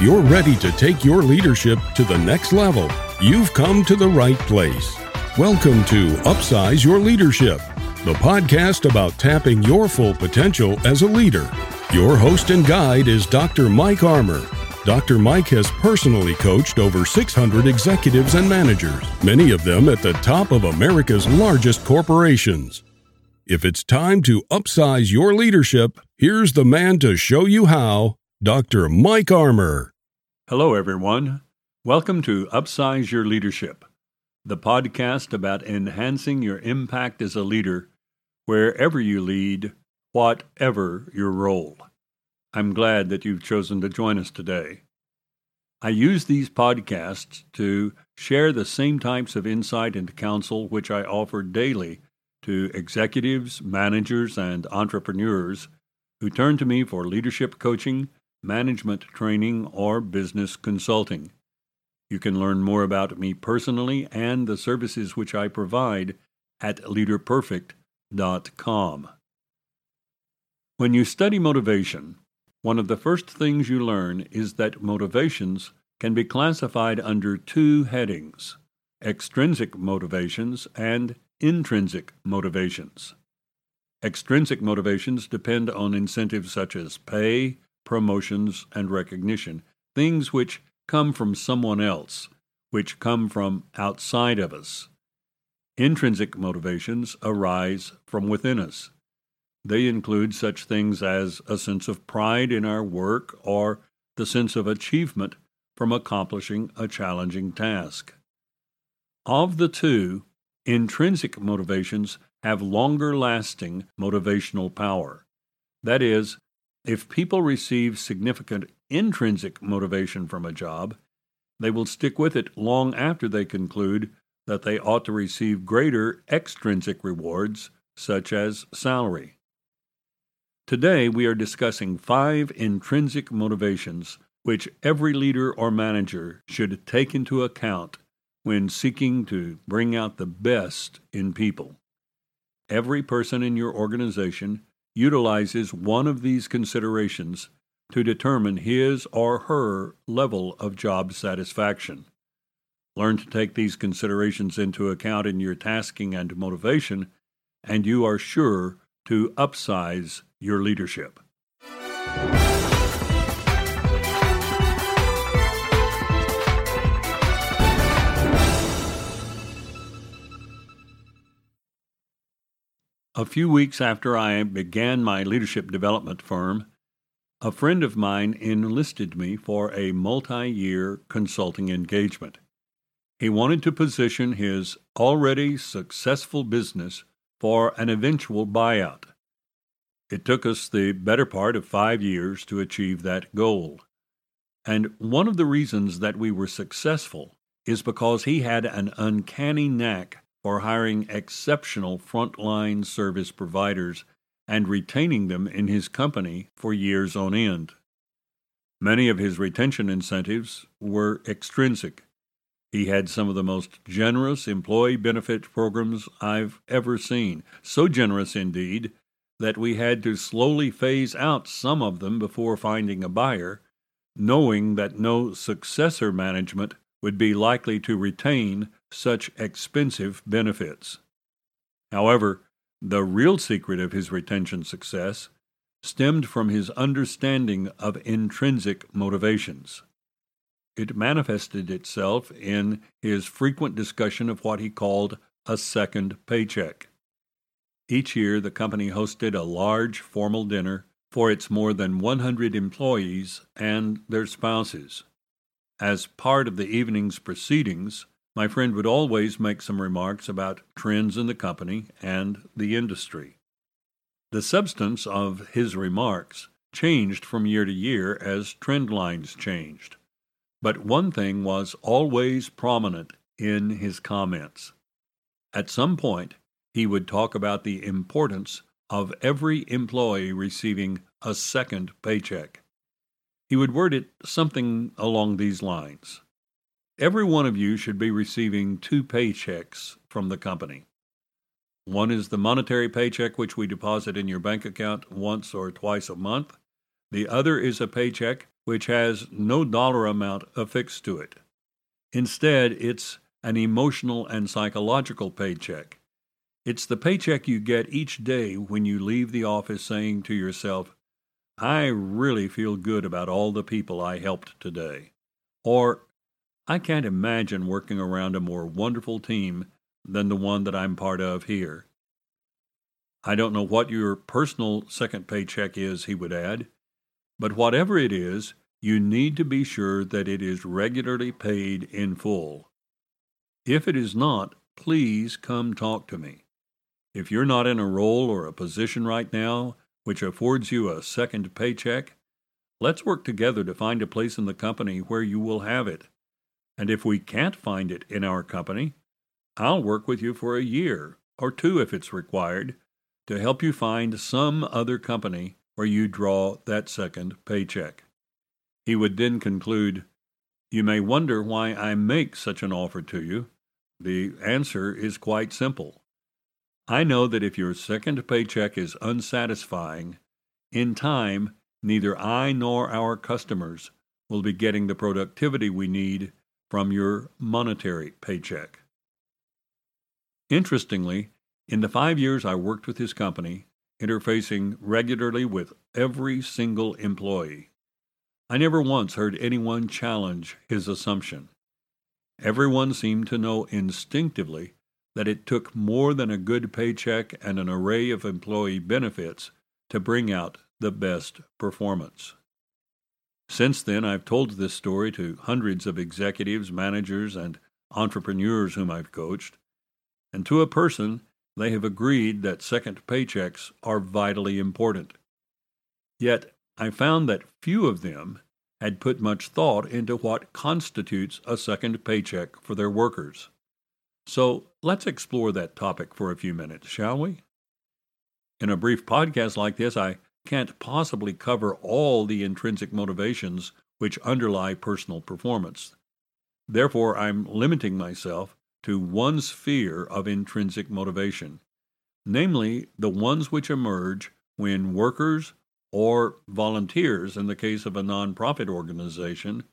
If you're ready to take your leadership to the next level, you've come to the right place. Welcome to Upsize Your Leadership, the podcast about tapping your full potential as a leader. Your host and guide is Dr. Mike Armour. Dr. Mike has personally coached over 600 executives and managers, many of them at the top of America's largest corporations. If it's time to upsize your leadership, here's the man to show you how Dr. Mike Armour. Hello, everyone. Welcome to Upsize Your Leadership, the podcast about enhancing your impact as a leader wherever you lead, whatever your role. I'm glad that you've chosen to join us today. I use these podcasts to share the same types of insight and counsel which I offer daily to executives, managers, and entrepreneurs who turn to me for leadership coaching management training, or business consulting. You can learn more about me personally and the services which I provide at leaderperfect.com. When you study motivation, one of the first things you learn is that motivations can be classified under two headings extrinsic motivations and intrinsic motivations. Extrinsic motivations depend on incentives such as pay, promotions, and recognition, things which come from someone else, which come from outside of us. Intrinsic motivations arise from within us. They include such things as a sense of pride in our work or the sense of achievement from accomplishing a challenging task. Of the two, intrinsic motivations have longer lasting motivational power. That is, if people receive significant intrinsic motivation from a job, they will stick with it long after they conclude that they ought to receive greater extrinsic rewards, such as salary. Today, we are discussing five intrinsic motivations which every leader or manager should take into account when seeking to bring out the best in people. Every person in your organization utilizes one of these considerations to determine his or her level of job satisfaction. Learn to take these considerations into account in your tasking and motivation, and you are sure to upsize your leadership. A few weeks after I began my leadership development firm, a friend of mine enlisted me for a multi year consulting engagement. He wanted to position his already successful business for an eventual buyout. It took us the better part of five years to achieve that goal. And one of the reasons that we were successful is because he had an uncanny knack for hiring exceptional frontline service providers and retaining them in his company for years on end. Many of his retention incentives were extrinsic. He had some of the most generous employee benefit programs I've ever seen, so generous indeed that we had to slowly phase out some of them before finding a buyer, knowing that no successor management would be likely to retain such expensive benefits. However, the real secret of his retention success stemmed from his understanding of intrinsic motivations. It manifested itself in his frequent discussion of what he called a second paycheck. Each year, the company hosted a large formal dinner for its more than 100 employees and their spouses. As part of the evening's proceedings, my friend would always make some remarks about trends in the company and the industry. The substance of his remarks changed from year to year as trend lines changed. But one thing was always prominent in his comments. At some point, he would talk about the importance of every employee receiving a second paycheck. He would word it something along these lines Every one of you should be receiving two paychecks from the company. One is the monetary paycheck which we deposit in your bank account once or twice a month. The other is a paycheck which has no dollar amount affixed to it. Instead, it's an emotional and psychological paycheck. It's the paycheck you get each day when you leave the office saying to yourself, I really feel good about all the people I helped today. Or, I can't imagine working around a more wonderful team than the one that I'm part of here. I don't know what your personal second paycheck is, he would add, but whatever it is, you need to be sure that it is regularly paid in full. If it is not, please come talk to me. If you're not in a role or a position right now which affords you a second paycheck, let's work together to find a place in the company where you will have it. And if we can't find it in our company, I'll work with you for a year, or two if it's required, to help you find some other company where you draw that second paycheck. He would then conclude, You may wonder why I make such an offer to you. The answer is quite simple. I know that if your second paycheck is unsatisfying, in time, neither I nor our customers will be getting the productivity we need from your monetary paycheck. Interestingly, in the five years I worked with his company, interfacing regularly with every single employee, I never once heard anyone challenge his assumption. Everyone seemed to know instinctively that it took more than a good paycheck and an array of employee benefits to bring out the best performance. Since then, I've told this story to hundreds of executives, managers, and entrepreneurs whom I've coached, and to a person, they have agreed that second paychecks are vitally important. Yet, I found that few of them had put much thought into what constitutes a second paycheck for their workers. So let's explore that topic for a few minutes, shall we? In a brief podcast like this, I can't possibly cover all the intrinsic motivations which underlie personal performance. Therefore, I'm limiting myself to one sphere of intrinsic motivation, namely the ones which emerge when workers or volunteers, in the case of a nonprofit organization,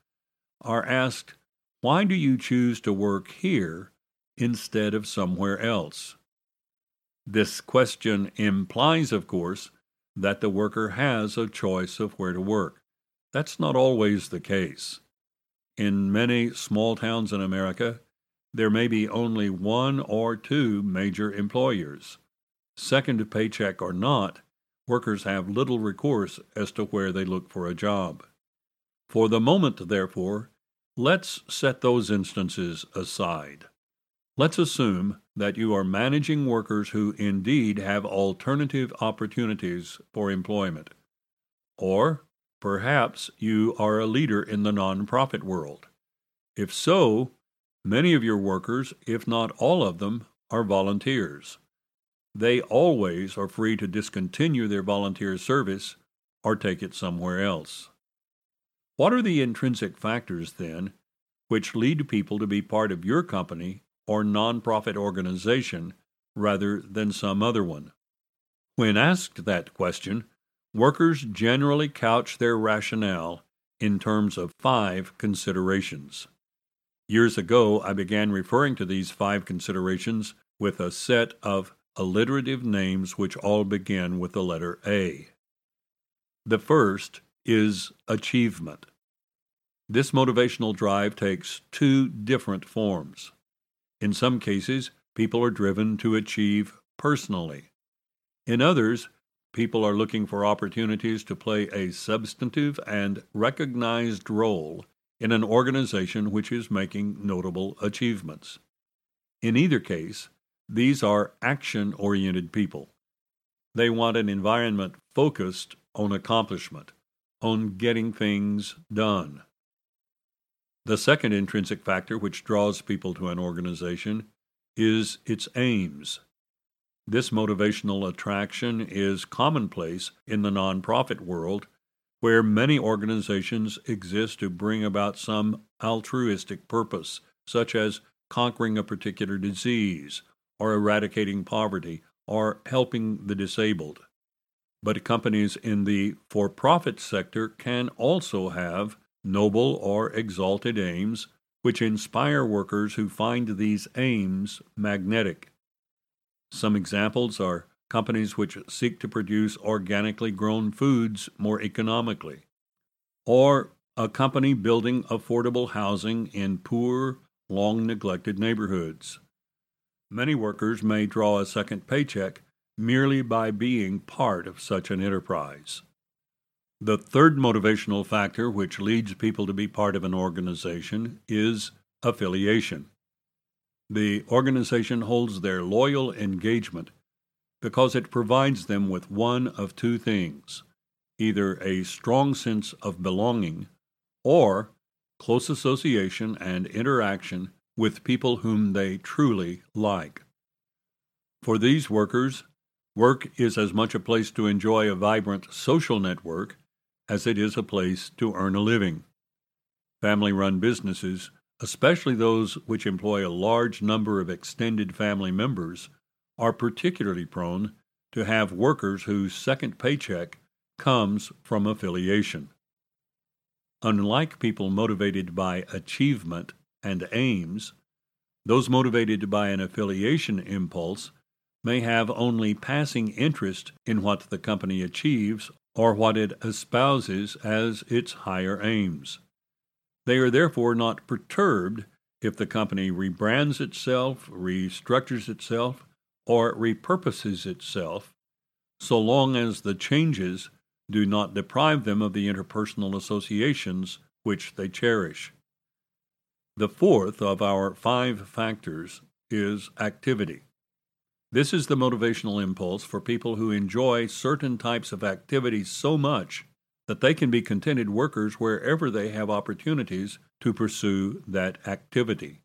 are asked, Why do you choose to work here instead of somewhere else? This question implies, of course, that the worker has a choice of where to work. That's not always the case. In many small towns in America, there may be only one or two major employers. Second paycheck or not, workers have little recourse as to where they look for a job. For the moment, therefore, let's set those instances aside. Let's assume that you are managing workers who indeed have alternative opportunities for employment. Or perhaps you are a leader in the nonprofit world. If so, many of your workers, if not all of them, are volunteers they always are free to discontinue their volunteer service or take it somewhere else. What are the intrinsic factors, then, which lead people to be part of your company or nonprofit organization rather than some other one? When asked that question, workers generally couch their rationale in terms of five considerations. Years ago, I began referring to these five considerations with a set of alliterative names which all begin with the letter A. The first is achievement. This motivational drive takes two different forms. In some cases, people are driven to achieve personally. In others, people are looking for opportunities to play a substantive and recognized role in an organization which is making notable achievements. In either case, these are action oriented people. They want an environment focused on accomplishment, on getting things done. The second intrinsic factor which draws people to an organization is its aims. This motivational attraction is commonplace in the nonprofit world, where many organizations exist to bring about some altruistic purpose, such as conquering a particular disease or eradicating poverty or helping the disabled. but companies in the for profit sector can also have noble or exalted aims which inspire workers who find these aims magnetic. Some examples are companies which seek to produce organically grown foods more economically, or a company building affordable housing in poor, long neglected neighborhoods. Many workers may draw a second paycheck merely by being part of such an enterprise. The third motivational factor which leads people to be part of an organization is affiliation. The organization holds their loyal engagement because it provides them with one of two things either a strong sense of belonging or close association and interaction with people whom they truly like. For these workers, work is as much a place to enjoy a vibrant social network as it is a place to earn a living. Family run businesses, especially those which employ a large number of extended family members, are particularly prone to have workers whose second paycheck comes from affiliation. Unlike people motivated by achievement and aims, those motivated by an affiliation impulse may have only passing interest in what the company achieves or what it espouses as its higher aims. They are therefore not perturbed if the company rebrands itself, restructures itself, or repurposes itself, so long as the changes do not deprive them of the interpersonal associations which they cherish. The fourth of our five factors is activity. This is the motivational impulse for people who enjoy certain types of activities so much that they can be contented workers wherever they have opportunities to pursue that activity.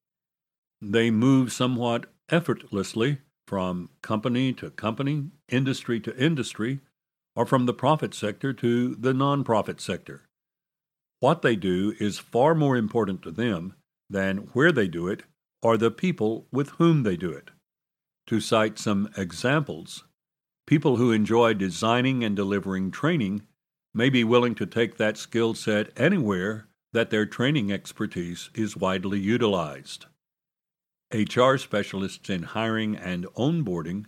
They move somewhat effortlessly from company to company, industry to industry, or from the profit sector to the nonprofit sector. What they do is far more important to them than where they do it or the people with whom they do it. To cite some examples, people who enjoy designing and delivering training may be willing to take that skill set anywhere that their training expertise is widely utilized. HR specialists in hiring and onboarding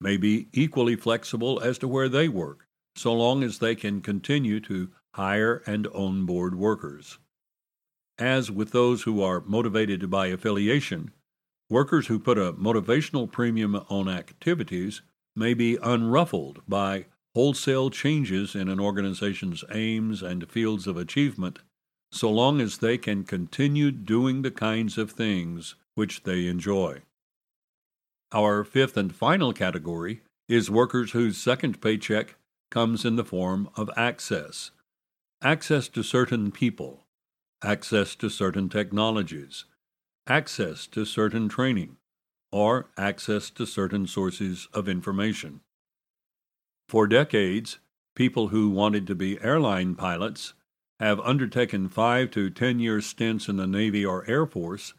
may be equally flexible as to where they work, so long as they can continue to hire and onboard workers. As with those who are motivated by affiliation, Workers who put a motivational premium on activities may be unruffled by wholesale changes in an organization's aims and fields of achievement, so long as they can continue doing the kinds of things which they enjoy. Our fifth and final category is workers whose second paycheck comes in the form of access. Access to certain people, access to certain technologies, access to certain training, or access to certain sources of information. For decades, people who wanted to be airline pilots have undertaken five to ten year stints in the Navy or Air Force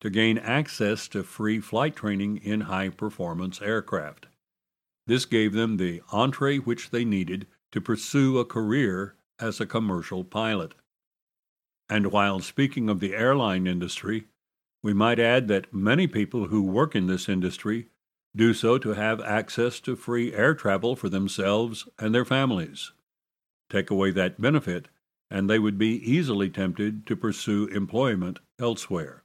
to gain access to free flight training in high performance aircraft. This gave them the entree which they needed to pursue a career as a commercial pilot. And while speaking of the airline industry, we might add that many people who work in this industry do so to have access to free air travel for themselves and their families. Take away that benefit, and they would be easily tempted to pursue employment elsewhere.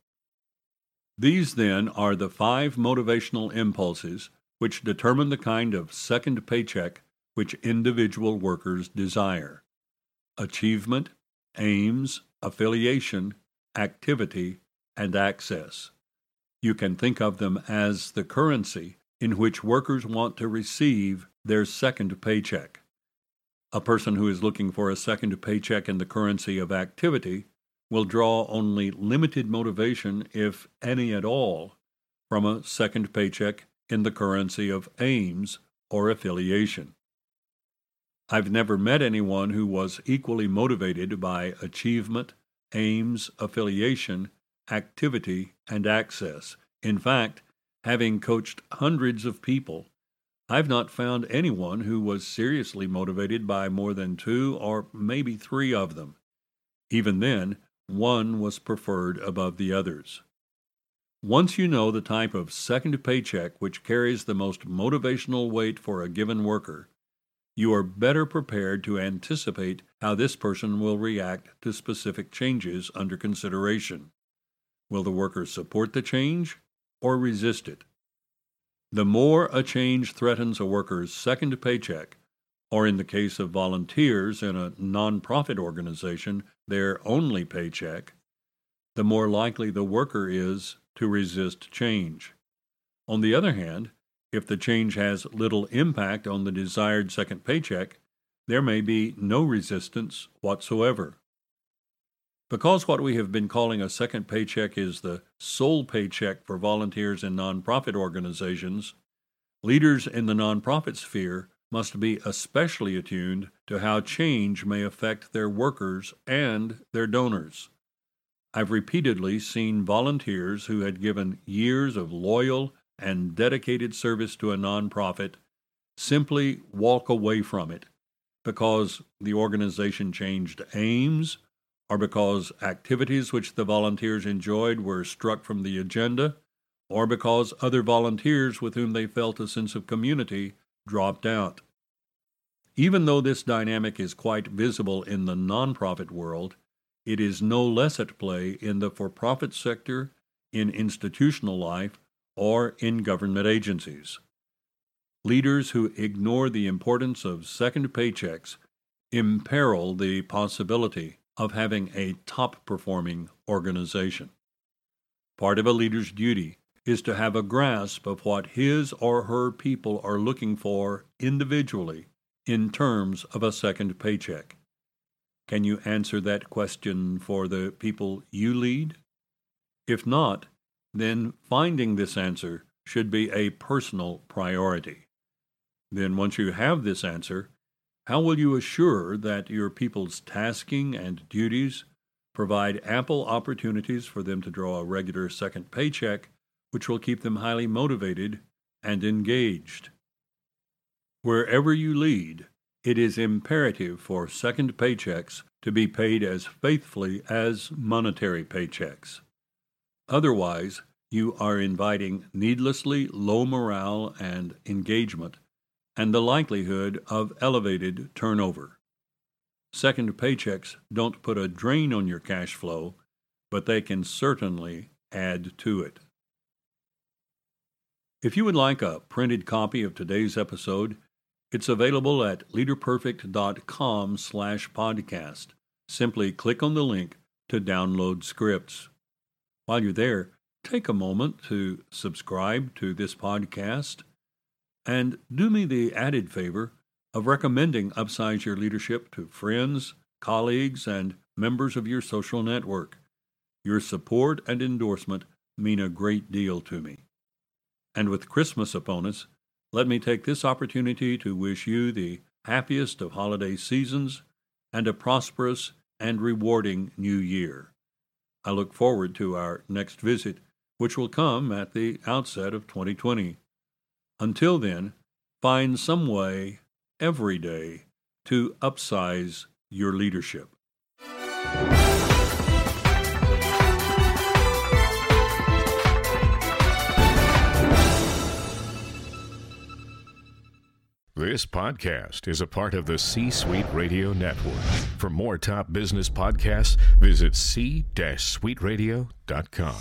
These, then, are the five motivational impulses which determine the kind of second paycheck which individual workers desire achievement, aims, affiliation, activity, and access. You can think of them as the currency in which workers want to receive their second paycheck. A person who is looking for a second paycheck in the currency of activity will draw only limited motivation, if any at all, from a second paycheck in the currency of aims or affiliation. I've never met anyone who was equally motivated by achievement, aims, affiliation, activity, and access. In fact, having coached hundreds of people, I've not found anyone who was seriously motivated by more than two or maybe three of them. Even then, one was preferred above the others. Once you know the type of second paycheck which carries the most motivational weight for a given worker, you are better prepared to anticipate how this person will react to specific changes under consideration. Will the workers support the change or resist it? The more a change threatens a worker's second paycheck, or in the case of volunteers in a nonprofit organization, their only paycheck, the more likely the worker is to resist change. On the other hand, if the change has little impact on the desired second paycheck, there may be no resistance whatsoever. Because what we have been calling a second paycheck is the sole paycheck for volunteers in nonprofit organizations, leaders in the nonprofit sphere must be especially attuned to how change may affect their workers and their donors. I've repeatedly seen volunteers who had given years of loyal and dedicated service to a nonprofit simply walk away from it because the organization changed aims or because activities which the volunteers enjoyed were struck from the agenda or because other volunteers with whom they felt a sense of community dropped out. Even though this dynamic is quite visible in the nonprofit world, it is no less at play in the for profit sector, in institutional life, or in government agencies. Leaders who ignore the importance of second paychecks imperil the possibility of having a top performing organization. Part of a leader's duty is to have a grasp of what his or her people are looking for individually in terms of a second paycheck. Can you answer that question for the people you lead? If not, then finding this answer should be a personal priority. Then, once you have this answer, how will you assure that your people's tasking and duties provide ample opportunities for them to draw a regular second paycheck, which will keep them highly motivated and engaged? Wherever you lead, it is imperative for second paychecks to be paid as faithfully as monetary paychecks. Otherwise, you are inviting needlessly low morale and engagement and the likelihood of elevated turnover. Second paychecks don't put a drain on your cash flow, but they can certainly add to it. If you would like a printed copy of today's episode, it's available at leaderperfect.com slash podcast. Simply click on the link to download scripts. While you're there, take a moment to subscribe to this podcast and do me the added favor of recommending Upsize Your Leadership to friends, colleagues, and members of your social network. Your support and endorsement mean a great deal to me. And with Christmas upon us, let me take this opportunity to wish you the happiest of holiday seasons and a prosperous and rewarding new year. I look forward to our next visit, which will come at the outset of 2020. Until then, find some way every day to upsize your leadership. This podcast is a part of the C Suite Radio Network. For more top business podcasts, visit c-suiteradio.com.